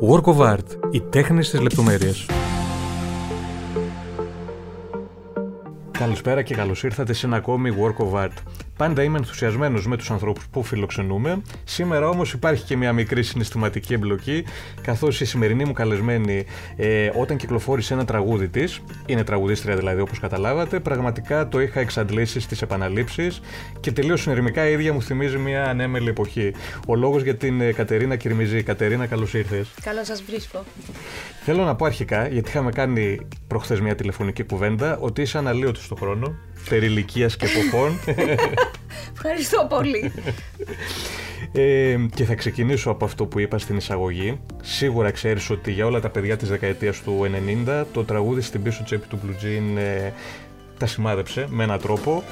Work of Art. Οι τέχνες της λεπτομέρειας. Καλησπέρα και καλώς ήρθατε σε ένα ακόμη Work of Art. Πάντα είμαι ενθουσιασμένος με τους ανθρώπους που φιλοξενούμε. Σήμερα όμως υπάρχει και μια μικρή συναισθηματική εμπλοκή, καθώς η σημερινή μου καλεσμένη, ε, όταν κυκλοφόρησε ένα τραγούδι της, είναι τραγουδίστρια δηλαδή όπως καταλάβατε, πραγματικά το είχα εξαντλήσει στις επαναλήψεις και τελείως συνειρμικά η ίδια μου θυμίζει μια ανέμελη εποχή. Ο λόγος για την ε, Κατερίνα Κυρμιζή. Κατερίνα, καλώς ήρθες. Καλώς σας βρίσκω. Θέλω να πω αρχικά, γιατί είχαμε κάνει προχθές μια τηλεφωνική κουβέντα, ότι είσαι αναλύωτο στον χρόνο περί ηλικίας και εποχών. Ευχαριστώ πολύ. Ε, και θα ξεκινήσω από αυτό που είπα στην εισαγωγή. Σίγουρα ξέρεις ότι για όλα τα παιδιά της δεκαετίας του 90 το τραγούδι στην πίσω τσέπη του Blue Jean ε, τα σημάδεψε με έναν τρόπο.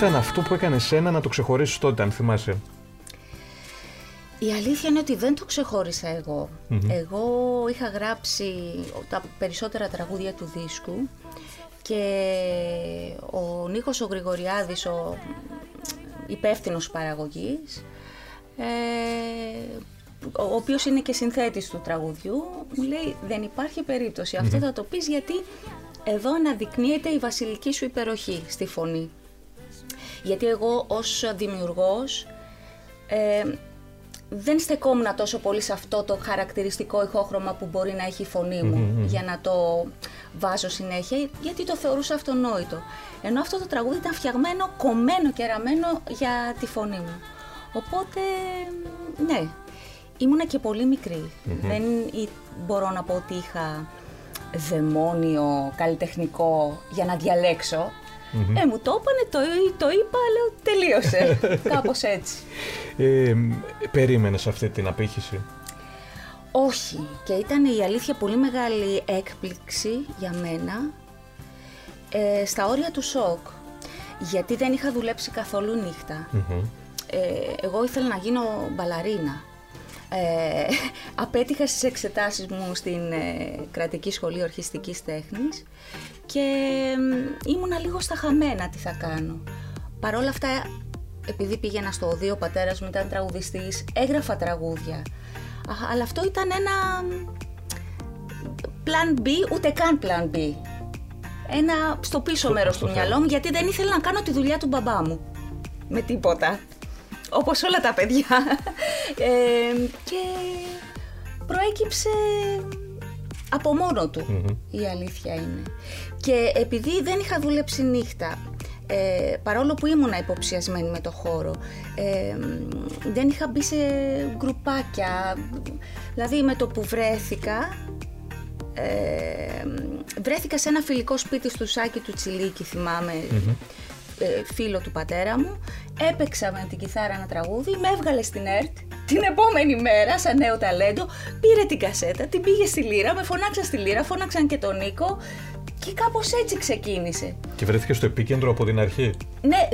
Ήταν αυτό που έκανε σένα να το ξεχωρίσεις τότε, αν θυμάσαι; Η αλήθεια είναι ότι δεν το ξεχώρισα Εγώ είχα γράψει τα περισσότερα τραγούδια του δίσκου και ο Νίκος ο Γρηγοριάδης, ο υπεύθυνος παραγωγής, ε, ο οποίος είναι και συνθέτης του τραγουδιού, μου λέει δεν υπάρχει αυτό θα το πεις γιατί εδώ αναδεικνύεται η βασιλική σου υπεροχή στη φωνή. Γιατί εγώ ως δημιουργός ε, δεν στεκόμουν τόσο πολύ σε αυτό το χαρακτηριστικό ηχόχρωμα που μπορεί να έχει η φωνή μου για να το βάζω συνέχεια, γιατί το θεωρούσα αυτονόητο. Ενώ αυτό το τραγούδι ήταν φτιαγμένο, κομμένο και ραμμένο για τη φωνή μου. Οπότε, ναι, ήμουνα και πολύ Δεν μπορώ να πω ότι είχα δαιμόνιο καλλιτεχνικό για να διαλέξω. Mm-hmm. Ε, μου το είπανε, το, το είπα, λέω τελείωσε. Κάπως έτσι. Ε, περίμενες αυτή την απήχηση; Όχι. Και ήταν η αλήθεια πολύ μεγάλη έκπληξη για μένα ε, στα όρια του σοκ. Γιατί δεν είχα δουλέψει καθόλου Ε, εγώ ήθελα να γίνω μπαλαρίνα. Ε, απέτυχα στις εξετάσεις μου στην ε, Κρατική Σχολή Ορχιστικής Τέχνης και ήμουνα λίγο στα χαμένα τι θα κάνω. Παρ' όλα αυτά, επειδή πήγαινα στο οδείο, ο πατέρας μου ήταν τραγουδιστής, έγραφα τραγούδια. Αλλά αυτό ήταν ένα plan B, ούτε καν plan B. Ένα στο πίσω μέρος του μυαλό μου, γιατί δεν ήθελα να κάνω τη δουλειά του μπαμπά μου. Με τίποτα όπως όλα τα παιδιά. Ε, και προέκυψε από μόνο του, η αλήθεια είναι. Και επειδή δεν είχα δουλέψει νύχτα, ε, παρόλο που ήμουνα υποψιασμένη με το χώρο, ε, δεν είχα μπει σε γκρουπάκια. Δηλαδή με το που βρέθηκα, ε, βρέθηκα σε ένα φιλικό σπίτι στο Σάκη του Τσιλίκη, ε, φίλο του πατέρα μου, έπαιξα με την κιθάρα ένα τραγούδι, με έβγαλε στην ΕΡΤ την επόμενη μέρα σαν νέο ταλέντο, πήρε την κασέτα, την πήγε στη λύρα, με φωνάξα στη λύρα, φώναξαν και τον Νίκο και κάπως έτσι ξεκίνησε. Και βρέθηκε στο επίκεντρο από την αρχή; Ναι,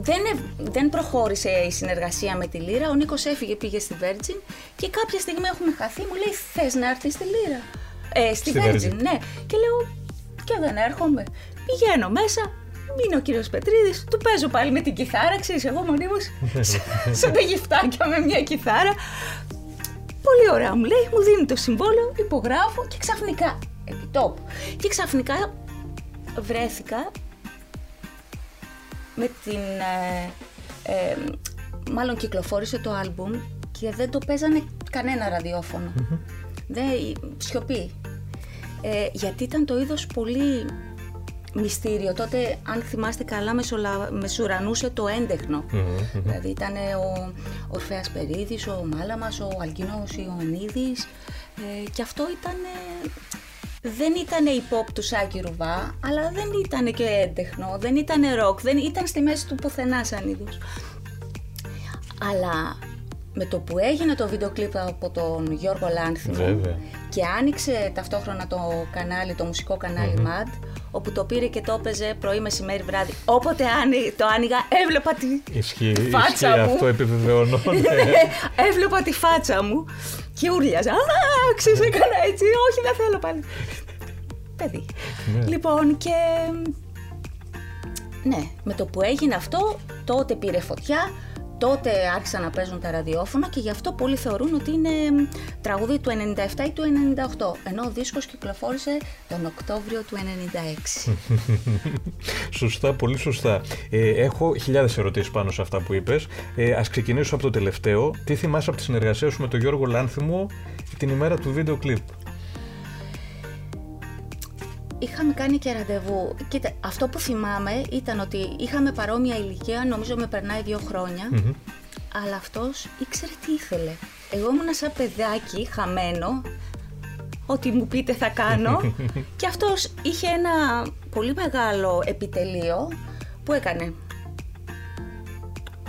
δεν, δεν προχώρησε η συνεργασία με τη Λύρα. Ο Νίκος έφυγε, πήγε στη Virgin και κάποια στιγμή έχουμε χαθεί. Μου λέει: Θες να έρθεις στη Λύρα; Ε, στη, στη Virgin, ναι. Και λέω: Και δεν έρχομαι. Πηγαίνω μέσα, είναι ο κύριος Πετρίδης, του παίζω πάλι με την κιθάρα, ξέρεις, εγώ μονίμως σαν τα γυφτάκια με μια κιθάρα. Πολύ ωραία μου λέει, μου δίνει το συμβόλαιο, υπογράφω και ξαφνικά, επί τόπου, και ξαφνικά βρέθηκα με την... Ε, ε, μάλλον κυκλοφόρησε το άλμπουμ και δεν το παίζανε κανένα ραδιόφωνο. Δεν, σιωπή. Ε, γιατί ήταν το είδος πολύ μυστήριο. Τότε, αν θυμάστε καλά, μεσουρανούσε το έντεχνο. Δηλαδή ήταν ο Ορφέας Περίδης, ο Μάλαμας, ο Αλκίνος Ιωαννίδης ε, και αυτό ήταν... Δεν ήταν η pop του Σάκη Ρουβά, αλλά δεν ήταν και έντεχνο, δεν ήταν ροκ, δεν ήταν στη μέση του πουθενά σαν είδους. Αλλά με το που έγινε το βίντεο κλιπ από τον Γιώργο Λάνθιμο και άνοιξε ταυτόχρονα το κανάλι, το μουσικό κανάλι MAD, όπου το πήρε και το έπαιζε πρωί, μεσημέρι, βράδυ. Όποτε το άνοιγα, έβλεπα τη, ισχύει, φάτσα ισχύει, μου. Αυτό επιβεβαιώνω. ναι. έβλεπα τη φάτσα μου και ούρλιαζα. Α, ξέρεις, έκανα έτσι. Όχι, δεν θέλω πάλι. Παιδί. Ναι. Λοιπόν, και ναι, με το που έγινε αυτό, τότε πήρε φωτιά, τότε άρχισαν να παίζουν τα ραδιόφωνα και γι' αυτό πολλοί θεωρούν ότι είναι τραγούδι του 97 ή του 98, ενώ ο δίσκος κυκλοφόρησε τον Οκτώβριο του 96. σωστά, πολύ σωστά. Ε, έχω χιλιάδες ερωτήσεις πάνω σε αυτά που είπες. Ε, ας ξεκινήσω από το τελευταίο. Τι θυμάσαι από τη συνεργασία σου με τον Γιώργο Λάνθιμο την ημέρα του βίντεο κλιπ; Είχαμε κάνει και ραντεβού. Κοίτα, αυτό που θυμάμαι ήταν ότι είχαμε παρόμοια ηλικία, νομίζω με περνάει δύο χρόνια, Μμμ. αλλά αυτός ήξερε τι ήθελε. Εγώ ήμουνα σαν παιδάκι, χαμένο, ό,τι μου πείτε θα κάνω και αυτός είχε ένα πολύ μεγάλο επιτελείο που έκανε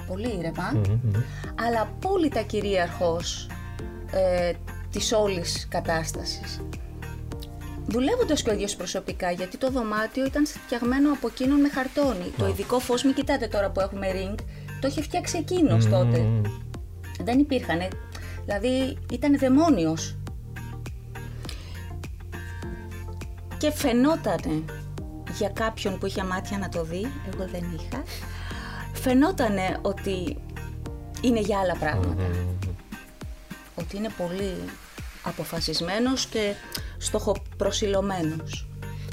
πολύ ήρεμα, Μμμ, μμμ. αλλά απόλυτα κυρίαρχος ε, της όλης κατάστασης. Δουλεύοντας και ο ίδιος προσωπικά, γιατί το δωμάτιο ήταν φτιαγμένο από εκείνον με χαρτόνι. Το ειδικό φως, μην κοιτάτε τώρα που έχουμε ring, το είχε φτιάξει εκείνος τότε. Μμμ. Δεν υπήρχαν. Δηλαδή ήταν δαιμόνιος. Και φαινότανε για κάποιον που είχε μάτια να το δει, εγώ δεν είχα, φαινότανε ότι είναι για άλλα πράγματα. Ότι είναι πολύ αποφασισμένος και στοχοπροσιλωμένος.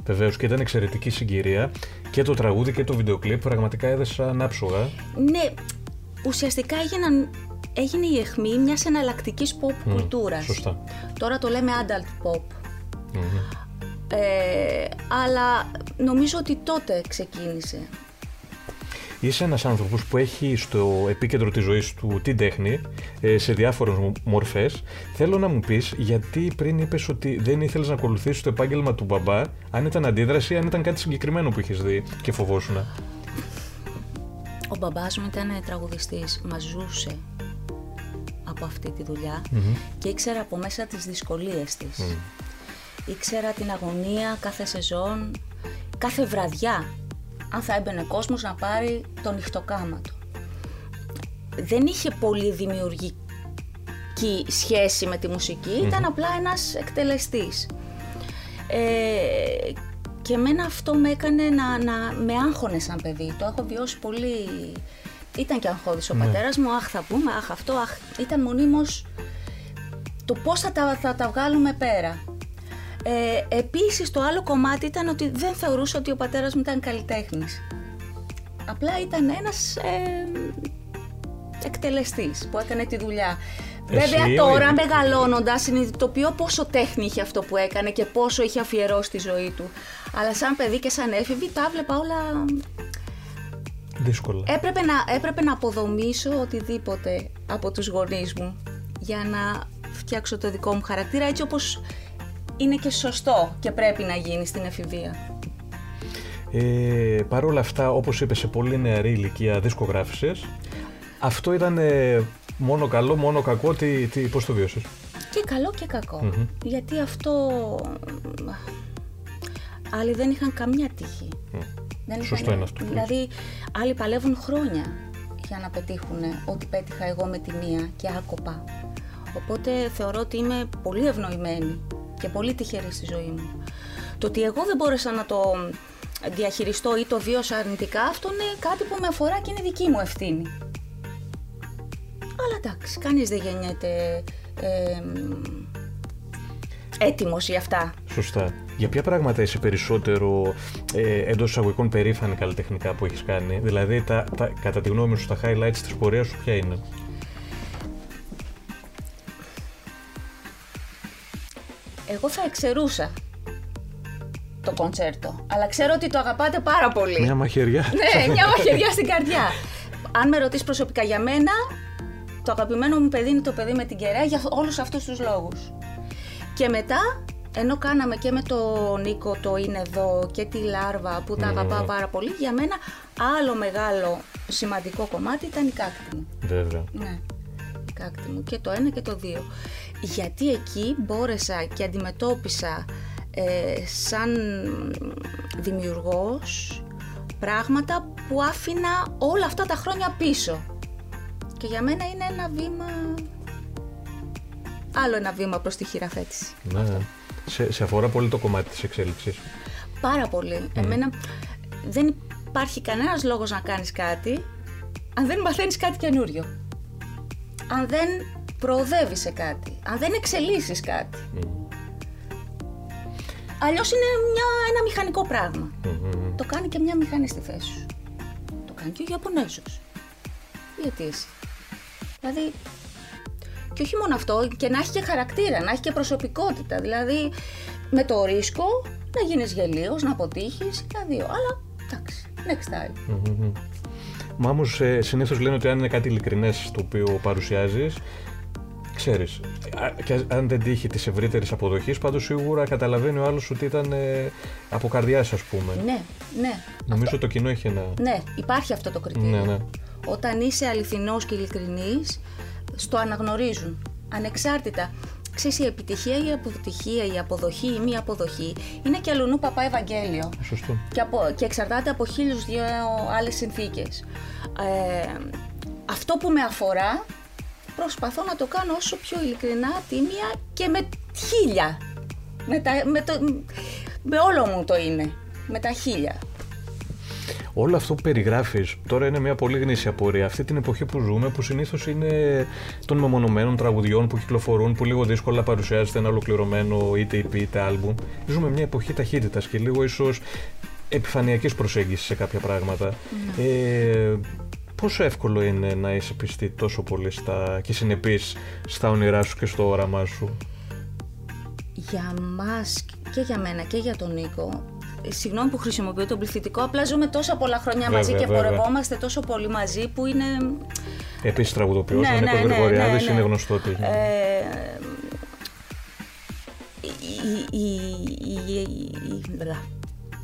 Βεβαίως και ήταν εξαιρετική συγκυρία και το τραγούδι και το βίντεο κλιπ πραγματικά έδεσαν άψογα. Ναι, ουσιαστικά έγιναν, έγινε η αιχμή μιας εναλλακτικής pop Μμ, κουλτούρας. σωστά. Τώρα το λέμε adult pop. Μμμ. Ε, αλλά νομίζω ότι τότε ξεκίνησε. Είσαι ένας άνθρωπος που έχει στο επίκεντρο της ζωής του την τέχνη ε, σε διάφορες μο- μορφές. Θέλω να μου πεις γιατί πριν είπες ότι δεν ήθελες να ακολουθήσεις το επάγγελμα του μπαμπά, αν ήταν αντίδραση, αν ήταν κάτι συγκεκριμένο που είχες δει και φοβόσουν. Ο μπαμπάς μου ήταν τραγουδιστής, μας ζούσε από αυτή τη δουλειά και ήξερα από μέσα τις δυσκολίες της. Ήξερα την αγωνία κάθε σεζόν, κάθε βραδιά, αν θα έμπαινε κόσμος να πάρει το νυχτοκάματο. Δεν είχε πολύ δημιουργική σχέση με τη μουσική, ήταν απλά ένας εκτελεστής. Ε, και εμένα αυτό με έκανε να, να με άγχωνε σαν παιδί. Το έχω βιώσει πολύ. Ήταν και αγχώδης ο πατέρας μου, αχ θα πούμε, αχ αυτό, αχ. Ήταν μονίμως το πώς θα τα, θα τα βγάλουμε πέρα. Ε, επίσης το άλλο κομμάτι ήταν ότι δεν θεωρούσα ότι ο πατέρας μου ήταν καλλιτέχνης. Απλά ήταν ένας ε, εκτελεστής που έκανε τη δουλειά. Εσύ Βέβαια ή ο τώρα ίδιος; μεγαλώνοντας συνειδητοποιώ πόσο τέχνη είχε αυτό που έκανε και πόσο είχε αφιερώσει τη ζωή του. Αλλά σαν παιδί και σαν έφηβη τα βλέπα όλα... Δύσκολα. Έπρεπε να, έπρεπε να αποδομήσω οτιδήποτε από τους γονείς μου για να φτιάξω το δικό μου χαρακτήρα έτσι όπως είναι και σωστό και πρέπει να γίνει στην εφηβεία. Ε, Παρ' όλα αυτά, όπως είπες, σε πολύ νεαρή ηλικία δισκογράφησες. Αυτό ήταν ε, μόνο καλό, μόνο κακό. Τι, τι, πώς το βίωσες. Και καλό και κακό. Μμμ. Γιατί αυτό... Άλλοι δεν είχαν καμιά τύχη. Δεν Σωστό είχαν- είναι αυτό που λες. Δηλαδή, άλλοι παλεύουν χρόνια για να πετύχουν ό,τι πέτυχα εγώ με τη μία και άκοπα. Οπότε θεωρώ ότι είμαι πολύ ευνοημένη και πολύ τυχερή στη ζωή μου. Το ότι εγώ δεν μπόρεσα να το διαχειριστώ ή το βίωσα αρνητικά, αυτό είναι κάτι που με αφορά και είναι δική μου ευθύνη. Αλλά εντάξει, κανείς δεν γεννιέται ε, έτοιμος για αυτά. Σωστά. Για ποια πράγματα είσαι περισσότερο ε, εντός εισαγωγικών περήφανη καλλιτεχνικά που έχεις κάνει, Δηλαδή, τα, τα, κατά τη γνώμη σου, τα highlights της πορείας σου ποια είναι; Εγώ θα εξαιρούσα το κοντσέρτο, αλλά ξέρω ότι το αγαπάτε πάρα πολύ. Μια μαχαιριά. Ναι, μια μαχαιριά στην καρδιά. Αν με ρωτήσεις προσωπικά για μένα, το αγαπημένο μου παιδί είναι το παιδί με την κεραία για όλους αυτούς τους λόγους. Και μετά, ενώ κάναμε και με τον Νίκο το είναι εδώ και τη Λάρβα που τα αγαπάω πάρα πολύ, για μένα άλλο μεγάλο σημαντικό κομμάτι ήταν η κάκτη μου. Βέβαια. Ναι, η κάκτη μου και το ένα και το δύο. Γιατί εκεί μπόρεσα και αντιμετώπισα ε, σαν δημιουργός πράγματα που άφηνα όλα αυτά τα χρόνια πίσω. Και για μένα είναι ένα βήμα, άλλο ένα βήμα προς τη χειραφέτηση. Ναι, σε, σε αφορά πολύ το κομμάτι της εξέλιξης. Πάρα πολύ. Εμένα δεν υπάρχει κανένας λόγος να κάνεις κάτι αν δεν μαθαίνεις κάτι καινούριο. Αν δεν προοδεύεις σε κάτι. Αν δεν εξελίσσεις κάτι. Αλλιώς είναι μια, ένα μηχανικό πράγμα. Το κάνει και μια μηχανή στη θέση σου. Το κάνει και ο Ιαπωνέζος. Γιατί εσύ. Δηλαδή, και όχι μόνο αυτό, και να έχει και χαρακτήρα, να έχει και προσωπικότητα. Δηλαδή, με το ρίσκο να γίνεις γελίος, να αποτύχεις, τα δύο. Αλλά, εντάξει, next time. Μα όμως ε, συνήθως λένε ότι αν είναι κάτι ειλικρινές το οποίο παρουσιάζεις, ξέρεις. Και αν δεν τύχει της ευρύτερης αποδοχής, πάντως σίγουρα καταλαβαίνει ο άλλος ότι ήταν ε, από καρδιάς, ας πούμε. Ναι, ναι. Νομίζω αυτό... το κοινό έχει ένα. Ναι, υπάρχει αυτό το κριτήριο. Ναι, ναι. Όταν είσαι αληθινός και ειλικρινής, στο αναγνωρίζουν. Ανεξάρτητα. Ξέρεις, η επιτυχία, η αποτυχία, η αποδοχή, η μη αποδοχή είναι και αλλονού παπά Ευαγγέλιο. Σωστό. Και, από, και εξαρτάται από χίλιους δύο άλλες συνθήκες. Ε, αυτό που με αφορά, προσπαθώ να το κάνω όσο πιο ειλικρινά, τίμια και με χίλια. Με, με, το, με όλο μου το είναι. Με τα χίλια. Όλο αυτό που περιγράφεις τώρα είναι μια πολύ γνήσια πορεία. Αυτή την εποχή που ζούμε, που συνήθως είναι των μεμονωμένων τραγουδιών που κυκλοφορούν, που λίγο δύσκολα παρουσιάζεται ένα ολοκληρωμένο είτε EP είτε άλμπουμ. Ζούμε μια εποχή ταχύτητας και λίγο ίσως επιφανειακής προσέγγισης σε κάποια πράγματα. Ναι. Ε, πόσο εύκολο είναι να είσαι πιστή τόσο πολύ στα, και συνεπής στα όνειρά σου και στο όραμά σου; Για μας και για μένα και για τον Νίκο Συγγνώμη που χρησιμοποιώ τον πληθυντικό, απλά ζούμε τόσα πολλά χρόνια μαζί και πορευόμαστε τόσο πολύ μαζί που είναι. Επίσης τραγουδοποιός, ναι, ο Νίκο ναι, ναι, ναι, είναι γνωστό ότι. Ε,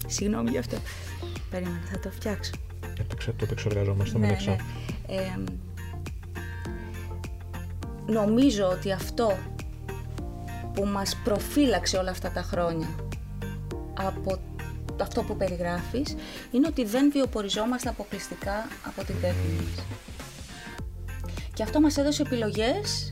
Συγγνώμη γι' αυτό. Περίμενα, θα το φτιάξω. Ε, το, το επεξεργαζόμαστε ναι, ναι. Ε, νομίζω ότι αυτό που μας προφύλαξε όλα αυτά τα χρόνια από αυτό που περιγράφεις είναι ότι δεν βιοποριζόμαστε αποκλειστικά από την τέχνη μας. Και αυτό μας έδωσε επιλογές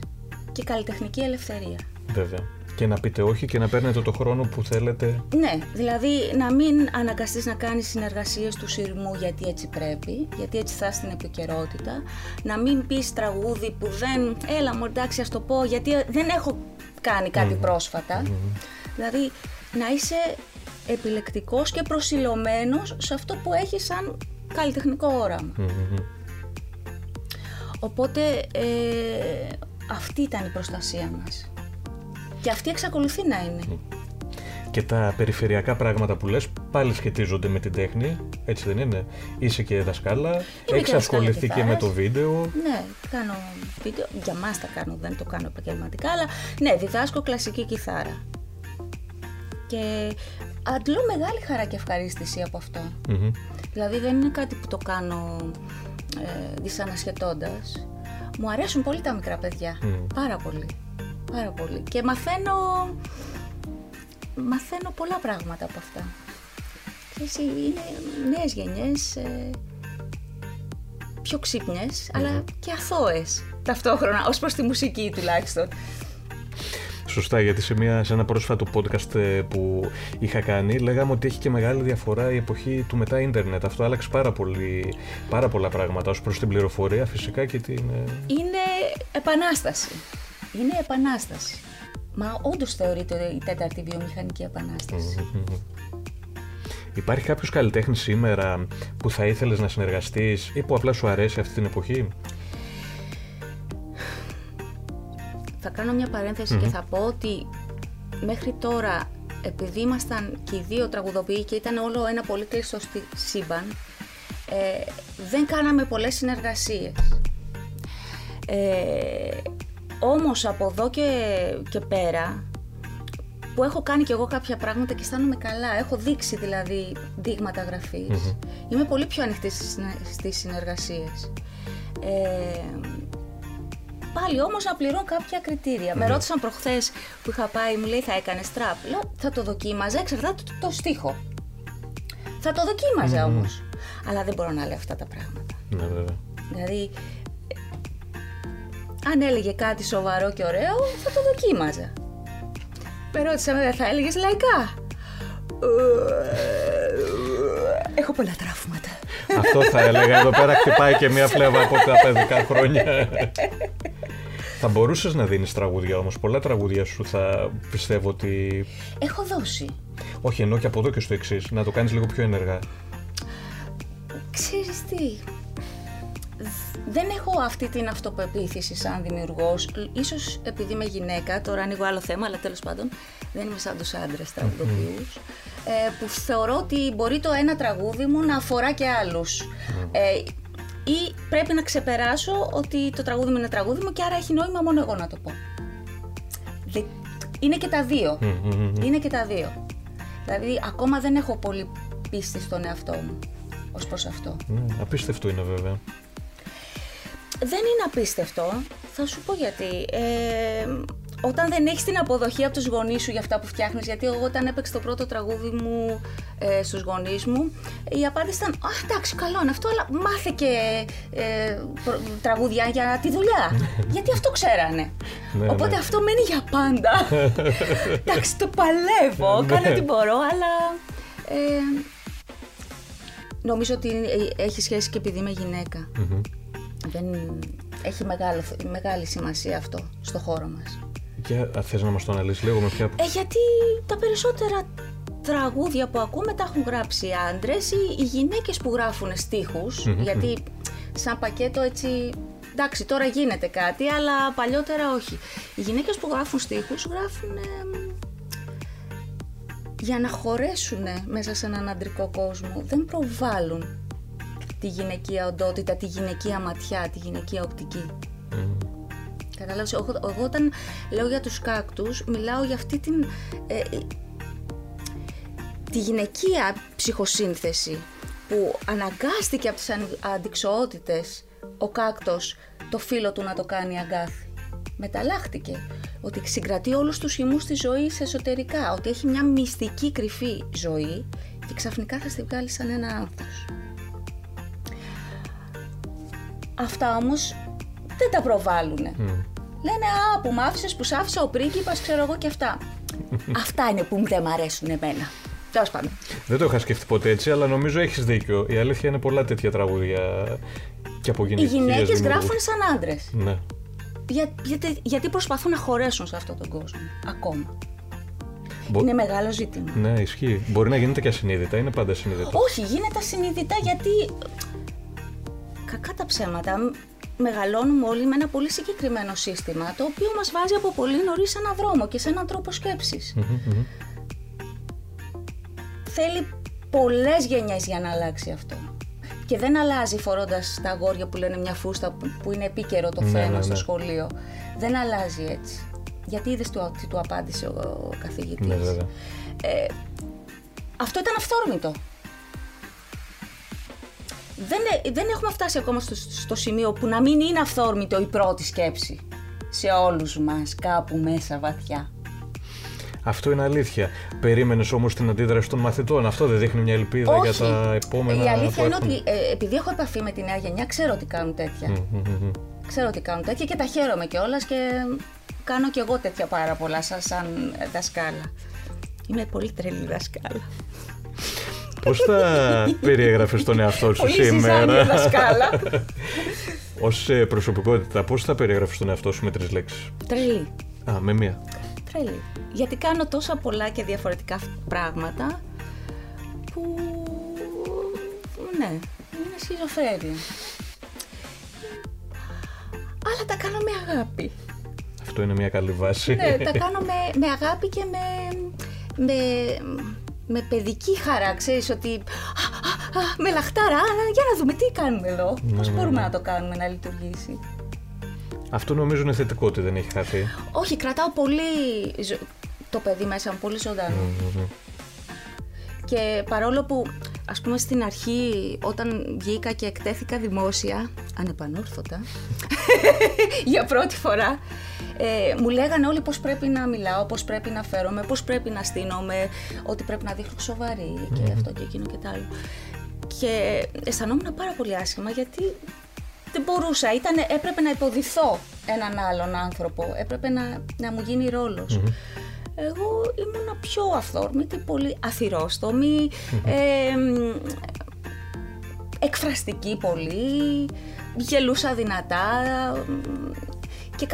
και καλλιτεχνική ελευθερία. Βέβαια. Και να πείτε όχι και να παίρνετε το χρόνο που θέλετε. Ναι, δηλαδή να μην αναγκαστείς να κάνεις συνεργασίες του σειρμού γιατί έτσι πρέπει, γιατί έτσι θα στην επικαιρότητα. Να μην πεις τραγούδι που δεν, έλα μου εντάξει ας το πω, γιατί δεν έχω κάνει κάτι πρόσφατα. Δηλαδή να είσαι επιλεκτικός και προσιλωμένος σε αυτό που έχει σαν καλλιτεχνικό Οπότε ε, αυτή ήταν η προστασία μας. Και αυτή εξακολουθεί να είναι. Και τα περιφερειακά πράγματα που λες πάλι σχετίζονται με την τέχνη, έτσι δεν είναι; Είσαι και δασκάλα, έχει ασχοληθεί και με το βίντεο. Ναι, κάνω βίντεο, για μας τα κάνω, δεν το κάνω επαγγελματικά, αλλά ναι, διδάσκω κλασική κιθάρα. Και αντλώ μεγάλη χαρά και ευχαρίστηση από Δηλαδή δεν είναι κάτι που το κάνω ε, δυσανασχετώντας. Μου αρέσουν πολύ τα μικρά παιδιά. Πάρα πολύ. Πάρα πολύ. Και μαθαίνω, μαθαίνω πολλά πράγματα από αυτά. Και εσύ είναι νέες γενιές, ε, πιο ξυπνες αλλά και αθώες ταυτόχρονα, ως προς τη μουσική τουλάχιστον. Σωστά, γιατί σε, μια, σε ένα πρόσφατο podcast ε, που είχα κάνει λέγαμε ότι έχει και μεγάλη διαφορά η εποχή του μετά ίντερνετ. Αυτό άλλαξε πάρα, πολύ, πάρα πολλά πράγματα ως προς την πληροφορία φυσικά και την... Ε, Είναι επανάσταση. Είναι επανάσταση. Μα όντως θεωρείται η τέταρτη βιομηχανική Υπάρχει κάποιος καλλιτέχνης σήμερα που θα ήθελες να συνεργαστείς ή που απλά σου αρέσει αυτή την εποχή; Θα κάνω μια παρενθεση και θα πω ότι μέχρι τώρα επειδή ήμασταν και οι δύο τραγουδοποιοί και ήταν όλο ένα πολύ κλειστό σύμπαν, ε, δεν κάναμε πολλές συνεργασίες. Ε, όμως από εδώ και, και πέρα, που έχω κάνει και εγώ κάποια πράγματα και αισθάνομαι καλά, έχω δείξει δηλαδή δείγματα είμαι πολύ πιο ανοιχτή στις συνεργασίες. Ε, πάλι όμως να πληρώνω κάποια κριτήρια. Με ρώτησαν προχθές που είχα πάει, μου λέει θα έκανες τραπ. Λέω θα το δοκίμαζα, εξαρτάται το, το στίχο. Θα το δοκίμαζα όμως. Αλλά δεν μπορώ να λέω αυτά τα πράγματα. Ναι, βέβαια. Δηλαδή, ε, αν έλεγε κάτι σοβαρό και ωραίο, θα το δοκίμαζα. Με ρώτησα βέβαια, θα έλεγες λαϊκά. Έχω πολλά τραύματα. Αυτό θα έλεγα. Εδώ πέρα χτυπάει και μία φλέβα από τα παιδικά χρόνια. θα μπορούσες να δίνεις τραγούδια όμως. Πολλά τραγούδια σου θα πιστεύω ότι. Έχω δώσει. Όχι, ενώ και από εδώ και στο εξής. Να το κάνεις λίγο πιο ενεργά. Ξέρεις τι, δεν έχω αυτή την αυτοπεποίθηση σαν δημιουργός, ίσως επειδή είμαι γυναίκα, τώρα ανοίγω άλλο θέμα, αλλά τέλος πάντων δεν είμαι σαν τους άντρες τραγουδοποιούς, ε, που θεωρώ ότι μπορεί το ένα τραγούδι μου να αφορά και άλλους. Ε, ή πρέπει να ξεπεράσω ότι το τραγούδι μου είναι τραγούδι μου και άρα έχει νόημα μόνο εγώ να το πω. Είναι και τα δύο. Είναι και τα δύο. Δηλαδή ακόμα δεν έχω πολύ πίστη στον εαυτό μου ως προς αυτό. Ναι, απίστευτο είναι βέβαια. Δεν είναι απίστευτο. Θα σου πω γιατί. Ε, όταν δεν έχεις την αποδοχή από τους γονείς σου για αυτά που φτιάχνεις, γιατί εγώ όταν έπαιξε το πρώτο τραγούδι μου ε, στους γονείς μου, η απάντηση ήταν «Α, εντάξει, καλό είναι αυτό, αλλά μάθε και ε, τραγούδια για τη δουλειά». γιατί αυτό ξέρανε. Ναι, Οπότε ναι. αυτό μένει για πάντα. εντάξει, το παλεύω, ναι. κάνω ό,τι μπορώ, αλλά... Ε, νομίζω ότι έχει σχέση και επειδή είμαι δεν έχει μεγάλο, μεγάλη σημασία αυτό στο χώρο μας. Και θες να μας το αναλύσεις λίγο με ποια... Ε, γιατί τα περισσότερα τραγούδια που ακούμε τα έχουν γράψει οι άντρες ή οι γυναίκες που γράφουν γιατί σαν πακέτο έτσι... Εντάξει, τώρα γίνεται κάτι, αλλά παλιότερα όχι. Οι γυναίκες που γράφουν στίχους γράφουν για να χωρέσουν μέσα σε έναν αντρικό κόσμο. Δεν προβάλλουν τη γυναικεία οντότητα, τη γυναικεία ματιά, τη γυναικεία οπτική. Mm. Κατάλαβες, εγώ, εγώ, όταν λέω για τους κάκτους, μιλάω για αυτή την... Ε, τη γυναικεία ψυχοσύνθεση που αναγκάστηκε από τις αντικσοότητες ο κάκτος το φίλο του να το κάνει αγκάθι. Μεταλλάχτηκε ότι συγκρατεί όλους τους χυμούς της ζωής εσωτερικά, ότι έχει μια μυστική κρυφή ζωή και ξαφνικά θα στη βγάλει σαν ένα άνθος. Αυτά όμως δεν τα προβάλλουν. Λένε «Α, που μ' άφησες, που σ' άφησε ο πρίγκιπας, ξέρω εγώ και αυτά». αυτά είναι που δεν μ' αρέσουν εμένα. Τέλος πάντων. Δεν το είχα σκεφτεί ποτέ έτσι, αλλά νομίζω έχεις δίκιο. Η αλήθεια είναι πολλά τέτοια τραγούδια και από γυναίκες. Οι γυναίκε γράφουν σαν άντρες. Ναι. Για, γιατί, γιατί προσπαθούν να χωρέσουν σε αυτόν τον κόσμο. Ακόμα. Είναι μεγάλο ζήτημα. Ναι, ισχύει. Μπορεί να γίνεται και ασυνείδητα, είναι πάντα ασυνείδητο. Όχι, γίνεται ασυνείδητα γιατί κακά τα ψέματα, μεγαλώνουμε όλοι με ένα πολύ συγκεκριμένο σύστημα, το οποίο μας βάζει από πολύ νωρίς σε έναν δρόμο και σε έναν τρόπο Θέλει πολλές γενιές για να αλλάξει αυτό. Και δεν αλλάζει φορώντας τα αγόρια που λένε μια φούστα που είναι επίκαιρο το ναι, θέμα ναι, στο ναι. σχολείο. Δεν αλλάζει έτσι. Γιατί είδες τι του, του απάντησε ο, ο καθηγητής. Ε, αυτό ήταν αυθόρμητο δεν, δεν έχουμε φτάσει ακόμα στο, στο σημείο που να μην είναι αυθόρμητο η πρώτη σκέψη σε όλους μας κάπου μέσα βαθιά. Αυτό είναι αλήθεια. Περίμενες όμως την αντίδραση των μαθητών. Αυτό δεν δείχνει μια ελπίδα για τα επόμενα. Η αλήθεια είναι ότι ε, επειδή έχω επαφή με τη νέα γενιά, ξέρω ότι κάνουν τέτοια. Ξέρω ότι κάνουν τέτοια και τα χαίρομαι κιόλας και κάνω κι εγώ τέτοια πάρα πολλά σαν δασκάλα. Είμαι πολύ τρελή δασκάλα. Πώς θα περιέγραφες τον εαυτό σου σήμερα. δασκάλα. Ως ε, προσωπικότητα, πώς θα περιέγραφες τον εαυτό σου με τρεις λέξεις; Τρελή. Α, με μία. Τρελή. Γιατί κάνω τόσα πολλά και διαφορετικά πράγματα που... Ναι, είναι σχιζοφρένεια. Αλλά τα κάνω με αγάπη. Αυτό είναι μια καλή βάση. Ναι, τα κάνω με, με αγάπη και με, με, με παιδική χαρά, ξέρεις ότι α, α, με λαχτάρα, για να δούμε τι κάνουμε εδώ, ναι, πώς ναι, μπορούμε ναι. να το κάνουμε να λειτουργήσει. Αυτό νομίζω είναι θετικό ότι δεν έχει χαθεί. Όχι, κρατάω πολύ το παιδί μέσα μου, πολύ ζωντανό. Και παρόλο που ας πούμε στην αρχή όταν βγήκα και εκτέθηκα δημόσια, ανεπανόρθωτα, για πρώτη φορά, ε, μου λέγανε όλοι πώς πρέπει να μιλάω, πώς πρέπει να φέρομαι, πώς πρέπει να στείνομαι, ότι πρέπει να δείχνω σοβαρή και αυτό και εκείνο και το άλλο. Και αισθανόμουν πάρα πολύ άσχημα γιατί δεν μπορούσα, ήταν, έπρεπε να υποδηθώ έναν άλλον άνθρωπο, έπρεπε να, να μου γίνει Εγώ ήμουν πιο αυθόρμητη, πολύ εκφραστική πολύ, γελούσα δυνατά και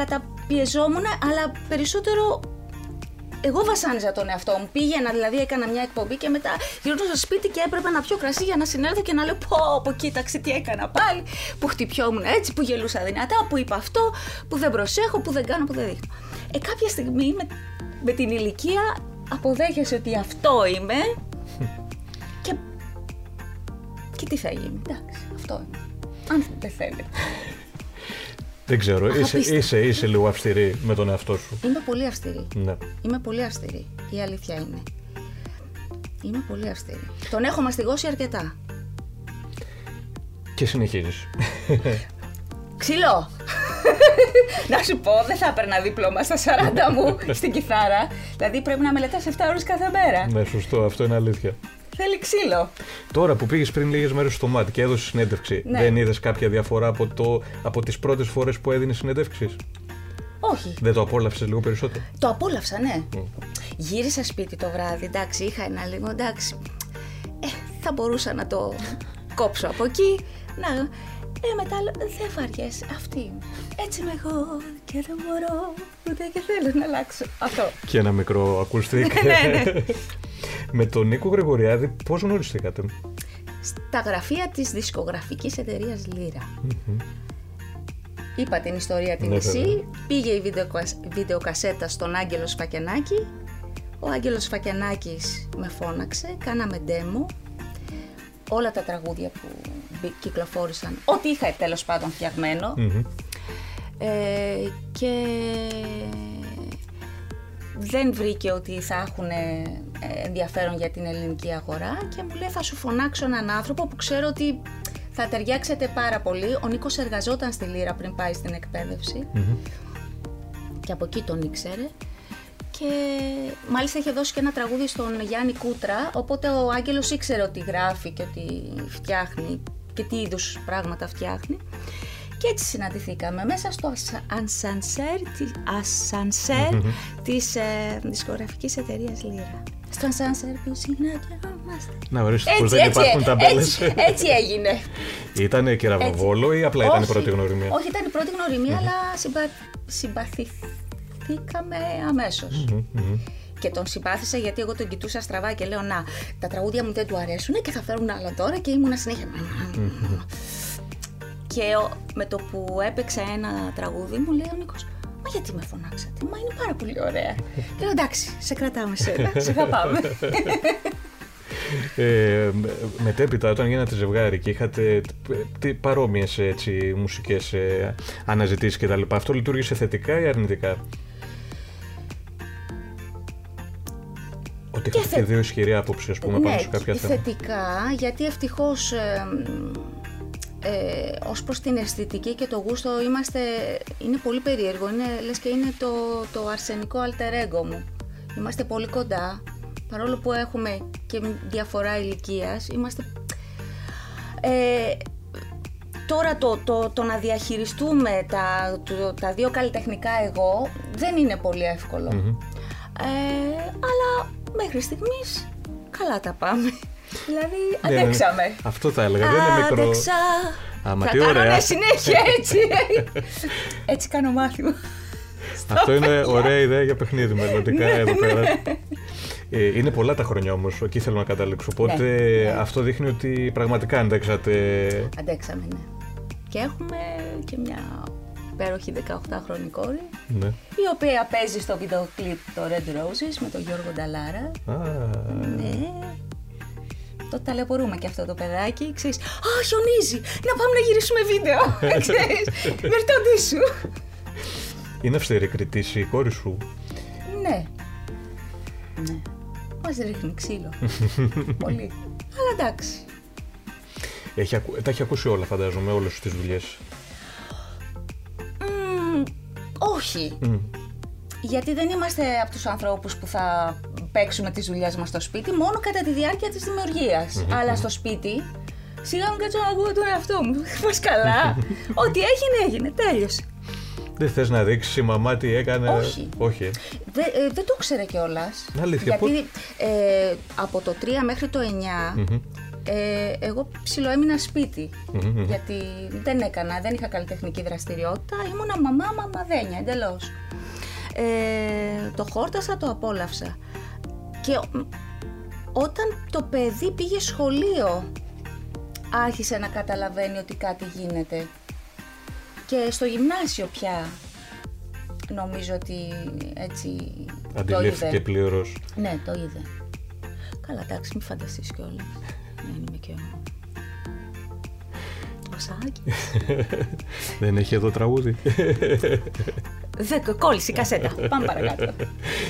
καταπιεζόμουν, αλλά περισσότερο εγώ βασάνιζα τον εαυτό μου. Πήγαινα, δηλαδή έκανα μια εκπομπή και μετά γυρνούσα στο σπίτι και έπρεπε να πιω κρασί για να συνέλθω και να λέω πω, πω κοίταξε τι έκανα πάλι, που χτυπιόμουν έτσι, που γελούσα δυνατά, που είπα αυτό, που δεν προσέχω, που δεν κάνω, που δεν δείχνω. Ε, κάποια στιγμή με, με την ηλικία αποδέχεσαι ότι αυτό είμαι και, και τι θα γίνει. Εντάξει, αυτό είμαι. Αν δεν θέλει. Δεν ξέρω, είσαι, είσαι, είσαι λίγο αυστηρή με τον εαυτό σου. Είμαι πολύ αυστηρή. Ναι. Είμαι πολύ αυστηρή. Η αλήθεια είναι. Είμαι πολύ αυστηρή. Τον έχω μαστιγώσει αρκετά. Και συνεχίζεις. Ξύλο! να σου πω, δεν θα έπαιρνα δίπλωμα στα 40 μου στην κιθάρα. Δηλαδή πρέπει να μελετάς 7 ώρες κάθε μέρα. Ναι, σωστό, αυτό είναι αλήθεια. Θέλει ξύλο. Τώρα που πήγες πριν λίγες μέρες στο μάτι και έδωσες συνέντευξη, ναι. δεν είδες κάποια διαφορά από, το, από τις πρώτες φορές που έδινες συνέντευξη. Όχι. Δεν το απόλαυσες λίγο περισσότερο; Το απόλαυσα, ναι. Γύρισα σπίτι το βράδυ, εντάξει, είχα ένα λίγο, εντάξει. Ε, θα μπορούσα να το κόψω από εκεί. Να, ε, μετά δεν βαριέσαι. Αυτή Έτσι είμαι εγώ και δεν μπορώ ούτε και θέλω να αλλάξω. Αυτό. Και ένα μικρό ακουστικό. ναι, ναι. Με τον Νίκο Γρηγοριάδη πώς γνωριστήκατε; Στα γραφεία της δισκογραφικής εταιρείας Είπα την ιστορία την ναι, πήγε η βιντεοκασέτα στον Άγγελο Σφακιανάκη, ο Άγγελος Σφακιανάκης με φώναξε, κάναμε demo, όλα τα τραγούδια που κυκλοφόρησαν, ό,τι είχα τέλος πάντων ε, και δεν βρήκε ότι θα έχουν ε, ενδιαφέρον για την ελληνική αγορά και μου λέει θα σου φωνάξω έναν άνθρωπο που ξέρω ότι θα ταιριάξετε πάρα πολύ. Ο Νίκος εργαζόταν στη Λύρα πριν πάει στην εκπαιδευση και από εκεί τον ήξερε. Και μάλιστα είχε δώσει και ένα τραγούδι στον Γιάννη Κούτρα οπότε ο Άγγελος ήξερε ότι γράφει και ότι φτιάχνει και τι είδους πράγματα φτιάχνει και έτσι συναντηθήκαμε μέσα στο ασανσέρ, ασανσέρ της ε, δισκογραφικής εταιρείας Λύρα. Στο ασανσέρ που συναντιόμαστε. Να ορίστε πως δεν υπάρχουν ταμπέλες. Έτσι, έτσι έγινε. Ήταν κεραυνοβόλο ή απλά ήταν η πρώτη γνωριμία; Όχι, ήταν η πρώτη γνωριμία, αλλά συμπα... συμπαθηθήκαμε αμέσως. Και τον συμπάθησα γιατί εγώ τον κοιτούσα στραβά και λέω Να, τα τραγούδια μου δεν του αρέσουν και θα φέρουν άλλα τώρα και ήμουνα συνέχεια. Και με το που έπαιξα ένα τραγούδι μου λέει ο Νίκος Μα γιατί με φωνάξατε, μα είναι πάρα πολύ ωραία. Και λέω εντάξει, σε κρατάμε σένα, σε αγαπάμε. Ε, μετέπειτα όταν γίνατε ζευγάρι και είχατε παρόμοιες έτσι, μουσικές ε, αναζητήσεις και τα λοιπά, αυτό λειτουργήσε θετικά ή αρνητικά; Ότι είχατε και δύο ισχυρή άποψη, ας πούμε, ναι, πάνω σε κάποια θέματα. θετικά, γιατί ευτυχώς ε, ε, ως προς την αισθητική και το γούστο είμαστε, είναι πολύ περίεργο, είναι, λες και είναι το, το αρσενικό alter μου. Είμαστε πολύ κοντά, παρόλο που έχουμε και διαφορά ηλικίας, είμαστε... Ε, τώρα το, το, το να διαχειριστούμε τα, τα δύο καλλιτεχνικά εγώ δεν είναι πολύ ε, αλλά μέχρι στιγμής καλά τα πάμε. Δηλαδή, ναι, ναι, ναι. αντέξαμε. Αυτό θα έλεγα. Δεν είναι μικρό. Άντεξα. Άμα, τι ωραία. συνέχεια έτσι. έτσι κάνω μάθημα. Αυτό είναι ωραία ιδέα για παιχνίδι μελλοντικά εδώ πέρα. Ε, είναι πολλά τα χρόνια όμως, εκεί θέλω να καταλήξω. Οπότε αυτό δείχνει ότι πραγματικά αντέξατε. Αντέξαμε, ναι. Και έχουμε και μια υπέροχη 18χρονη κόρη, ναι. η οποία παίζει στο βίντεο κλιπ το Red Roses με τον Γιώργο Νταλάρα. Ναι, το ταλαιπωρούμε και αυτό το παιδάκι, ξέρεις, «Α, χιονίζει, να πάμε να γυρίσουμε βίντεο», ξέρεις, με σου. Είναι αυστηρή κριτής η κόρη σου. Ναι. Ναι. Μας ρίχνει ξύλο. Πολύ. Αλλά εντάξει. Έχει, ακου- τα έχει ακούσει όλα, φαντάζομαι, όλες τις δουλειές. Μμμ, όχι. Μμ. Γιατί δεν είμαστε από τους ανθρώπους που θα παίξουμε τις δουλειές μας στο σπίτι μόνο κατά τη διάρκεια της δημιουργίας. Αλλά στο σπίτι, σιγά μην κάτσω να ακούω τον εαυτό μου. Πας καλά. Ό,τι έγινε, έγινε. Τέλειωσε. Δεν θες να δείξεις η μαμά τι έκανε; Όχι. Όχι. ε. Δε- ε, δεν το ήξερε κιόλας. Αλήθεια, Γιατί ε, από το 3 μέχρι το 9 ε, εγώ ψιλοέμεινα σπίτι. Μμμ. Γιατί δεν έκανα, δεν είχα καλλιτεχνική δραστηριότητα. Ήμουνα μαμά, μαμαδένια εντελώς. Ε, το χόρτασα, το απόλαυσα. Και ο- όταν το παιδί πήγε σχολείο, άρχισε να καταλαβαίνει ότι κάτι γίνεται. Και στο γυμνάσιο πια νομίζω ότι έτσι το Αντιλήφθηκε είδε. πλήρως. Ναι, το είδε. Καλά, εντάξει, μην φανταστείς κιόλας. Δεν είμαι και ο... Ο Σάκης. Δεν έχει εδώ τραγούδι. Δεν κόλλησε η κασέτα. Πάμε παρακάτω.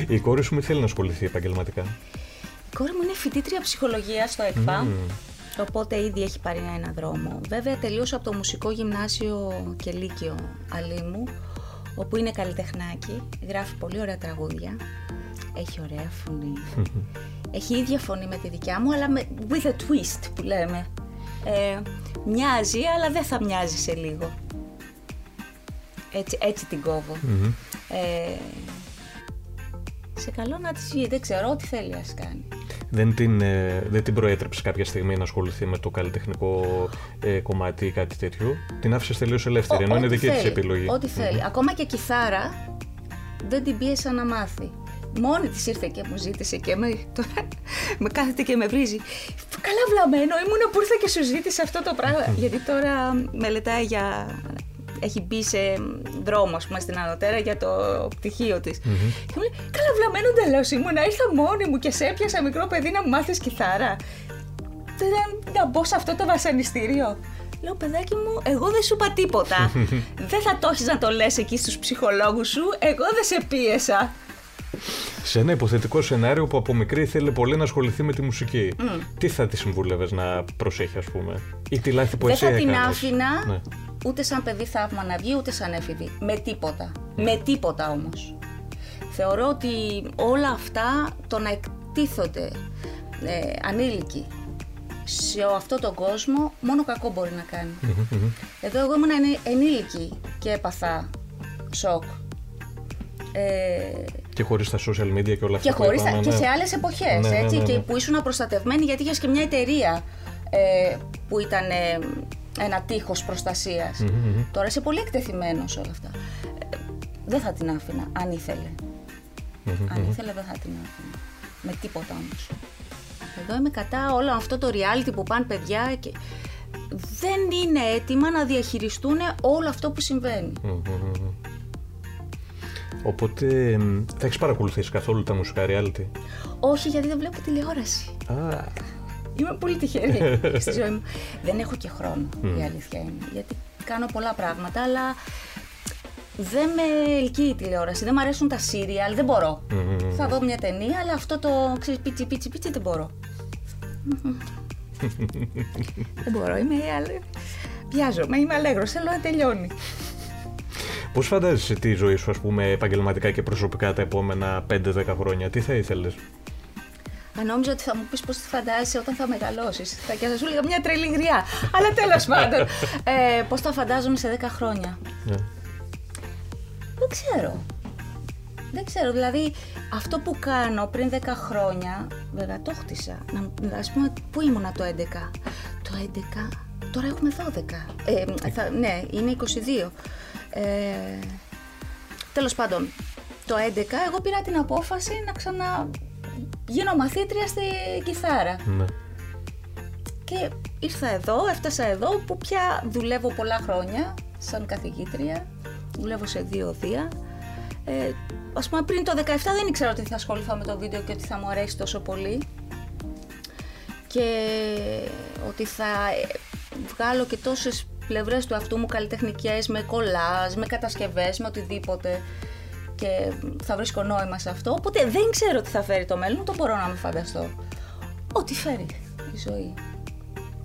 η κόρη σου με θέλει να ασχοληθεί επαγγελματικά. Η κόρη μου είναι φοιτήτρια ψυχολογίας στο ΕΚΠΑ. Οπότε ήδη έχει πάρει ένα δρόμο. Βέβαια τελείωσε από το μουσικό γυμνάσιο και λύκειο Αλήμου, όπου είναι καλλιτεχνάκι, γράφει πολύ ωραία τραγούδια, έχει ωραία φωνή. έχει ίδια φωνή με τη δικιά μου, αλλά με, with a twist που λέμε. Ε, μοιάζει, αλλά δεν θα μοιάζει σε λίγο. Έτσι, έτσι την κόβω. Μμμ. Ε, σε καλό να της βγει, δεν ξέρω, ό,τι θέλει ας κάνει. Δεν την, ε, δεν την προέτρεψε κάποια στιγμή να ασχοληθεί με το καλλιτεχνικό ε, κομμάτι ή κάτι τέτοιο. Την άφησε τελείως ελεύθερη, ενώ Ό- είναι ό,τι δική της θέλει, επιλογή. Ό,τι θέλει. Ακόμα και κιθάρα δεν την πίεσα να μάθει. Μόνη της ήρθε και μου ζήτησε και με, τώρα, με κάθεται και με βρίζει. Καλά βλαμμένο ήμουνα που ήρθα και σου ζήτησε αυτό το πράγμα. Γιατί τώρα μελετάει για... Έχει μπει σε δρόμο, ας πούμε, στην Ανωτέρα για το πτυχίο της. Και μου λέει, καλά βλαμμένο τελώς ήμουνα, ήρθα μόνη μου και σε έπιασα μικρό παιδί να μου μάθεις κιθάρα. Δεν να μπω σε αυτό το βασανιστήριο. Λέω, παιδάκι μου, εγώ δεν σου είπα τίποτα. δεν θα το έχεις να το λες εκεί στους ψυχολόγους σου, εγώ δεν σε πίεσα. Σε ένα υποθετικό σενάριο που από μικρή ήθελε πολύ να ασχοληθεί με τη μουσική, τι θα τη συμβούλευες να προσέχει, ας πούμε, ή τι λάθη που δεν εσύ θα την έκανες; άφηνα Ναι. Ούτε σαν παιδί θαύμα να βγει, ούτε σαν έφηβη. Με τίποτα. Με τίποτα όμως. Θεωρώ ότι όλα αυτά το να εκτίθονται ε, ανήλικοι σε αυτό τον κόσμο μόνο κακό μπορεί να κάνει. Μμμ, μμμ. Εδώ εγώ ήμουν ενή- ενήλικη και έπαθα σοκ. Ε, Και χωρίς τα social media και όλα αυτά. και, που χωρίς, είπαμε, και ναι. σε άλλες εποχές, Ναι, ναι, έτσι, ναι, ναι. και που ήσουν προστατευμένη γιατί είχες και μια εταιρεία ε, που ήταν ε, ένα τείχος προστασίας. Μμμ, μμμ. Τώρα είσαι πολύ εκτεθειμένος σε όλα αυτά. Ε, δεν θα την άφηνα, αν ήθελε. Μμμ, Αν ήθελε δεν θα την άφηνα. Με τίποτα όμως. Εδώ είμαι κατά όλο αυτό το reality που πάνε παιδιά και δεν είναι έτοιμα να διαχειριστούν όλο αυτό που συμβαίνει. Μμμ, μμμ, μμμ. Οπότε μ, θα έχεις παρακολουθήσει καθόλου τα μουσικά reality; Όχι γιατί δεν βλέπω τηλεόραση. Α, Είμαι πολύ τυχερή στη ζωή μου. Δεν έχω και χρόνο, η αλήθεια είναι. Γιατί κάνω πολλά πράγματα, αλλά δεν με ελκύει η τηλεόραση. Δεν μου αρέσουν τα σύριαλ, δεν μπορώ. Μμμ. Θα δω μια ταινία, αλλά αυτό το ξέρεις, πίτσι, πίτσι, πίτσι δεν μπορώ. δεν μπορώ, είμαι αλε... Βιάζομαι, είμαι αλέγρος, θέλω να τελειώνει. Πώς φαντάζεσαι τη ζωή σου, ας πούμε, επαγγελματικά και προσωπικά τα επόμενα 5-10 χρόνια, τι θα ήθελες; Αν νόμιζα ότι θα μου πεις πώς τη φαντάζεσαι όταν θα μεγαλώσεις. Θα και θα σου έλεγα μια τρελή γριά. Αλλά τέλος πάντων. Ε, πώς τα φαντάζομαι σε 10 χρόνια. Ναι. Δεν ξέρω. Δεν ξέρω, δηλαδή αυτό που κάνω πριν 10 χρόνια, βέβαια το χτίσα. Να, ας πούμε, πού ήμουνα το 11. Το 11, τώρα έχουμε 12. Ε, θα, ναι, είναι 22. Ε, τέλος πάντων, το 11 εγώ πήρα την απόφαση να ξανα γίνω μαθήτρια στη κιθάρα. ναι. Και ήρθα εδώ, έφτασα εδώ που πια δουλεύω πολλά χρόνια σαν καθηγήτρια. Δουλεύω σε δύο οδεία. Ε, ας πούμε πριν το 17 δεν ήξερα ότι θα ασχοληθώ με το βίντεο και ότι θα μου αρέσει τόσο πολύ. Και ότι θα ε, βγάλω και τόσες πλευρές του αυτού μου καλλιτεχνικές με κολλάζ, με κατασκευές, με οτιδήποτε και θα βρίσκω νόημα σε αυτό. Οπότε δεν ξέρω τι θα φέρει το μέλλον, το μπορώ να με φανταστώ. Ό,τι φέρει η ζωή.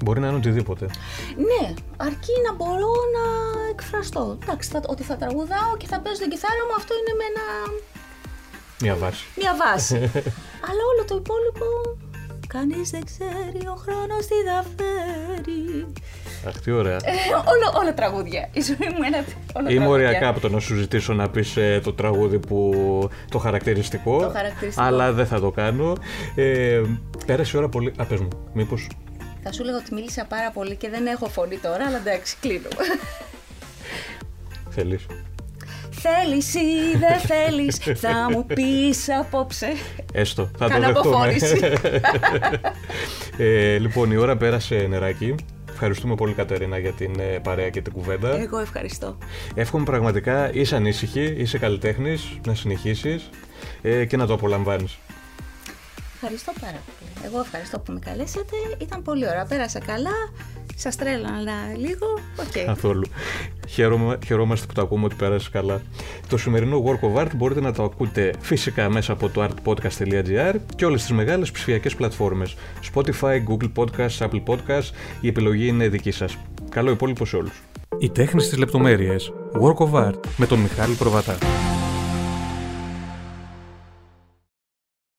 Μπορεί να είναι οτιδήποτε. Ναι, αρκεί να μπορώ να εκφραστώ. Εντάξει, θα, ότι θα τραγουδάω και θα παίζω την κιθάρα μου, αυτό είναι με ένα... Μια βάση. Μια βάση. Αλλά όλο το υπόλοιπο... Κανείς δεν ξέρει, ο χρόνος τι θα φέρει. Αχ, τι ωραία. Ε, όλο, όλο τραγούδια. Η ζωή μου είναι όλο Είμαι ωριακά από το να σου ζητήσω να πεις ε, το τραγούδι που το χαρακτηριστικό. Το χαρακτηριστικό. Αλλά δεν θα το κάνω. Ε, πέρασε η ώρα πολύ. Α, πες μου, μήπως; Θα σου λέγω ότι μίλησα πάρα πολύ και δεν έχω φωνή τώρα, αλλά εντάξει, κλείνω. θέλεις. Θέλεις ή δεν θέλεις, θα μου πεις απόψε. Έστω, θα το Κάνω δεχτούμε. αποφώνηση. ε, λοιπόν, η ώρα πέρασε νεράκι. Ευχαριστούμε πολύ Κατερίνα για την ε, παρέα και την κουβέντα. Εγώ ευχαριστώ. Εύχομαι πραγματικά είσαι ανήσυχη, είσαι καλλιτέχνης, να συνεχίσεις ε, και να το απολαμβάνεις. Ευχαριστώ πάρα πολύ. Εγώ ευχαριστώ που με καλέσατε. Ήταν πολύ ωραία. Πέρασα καλά. Σας τρέλανα λίγο. Οκ. Καθόλου. Χαίρομαι, χαιρόμαστε που το ακούμε ότι πέρασε καλά. Το σημερινό Work of Art μπορείτε να το ακούτε φυσικά μέσα από το artpodcast.gr και όλες τις μεγάλες ψηφιακές πλατφόρμες. Spotify, Google Podcasts, Apple Podcasts. Η επιλογή είναι δική σας. Καλό υπόλοιπο σε όλους. Η τέχνη στις λεπτομέρειες. Work of Art με τον Μιχάλη Προβατά.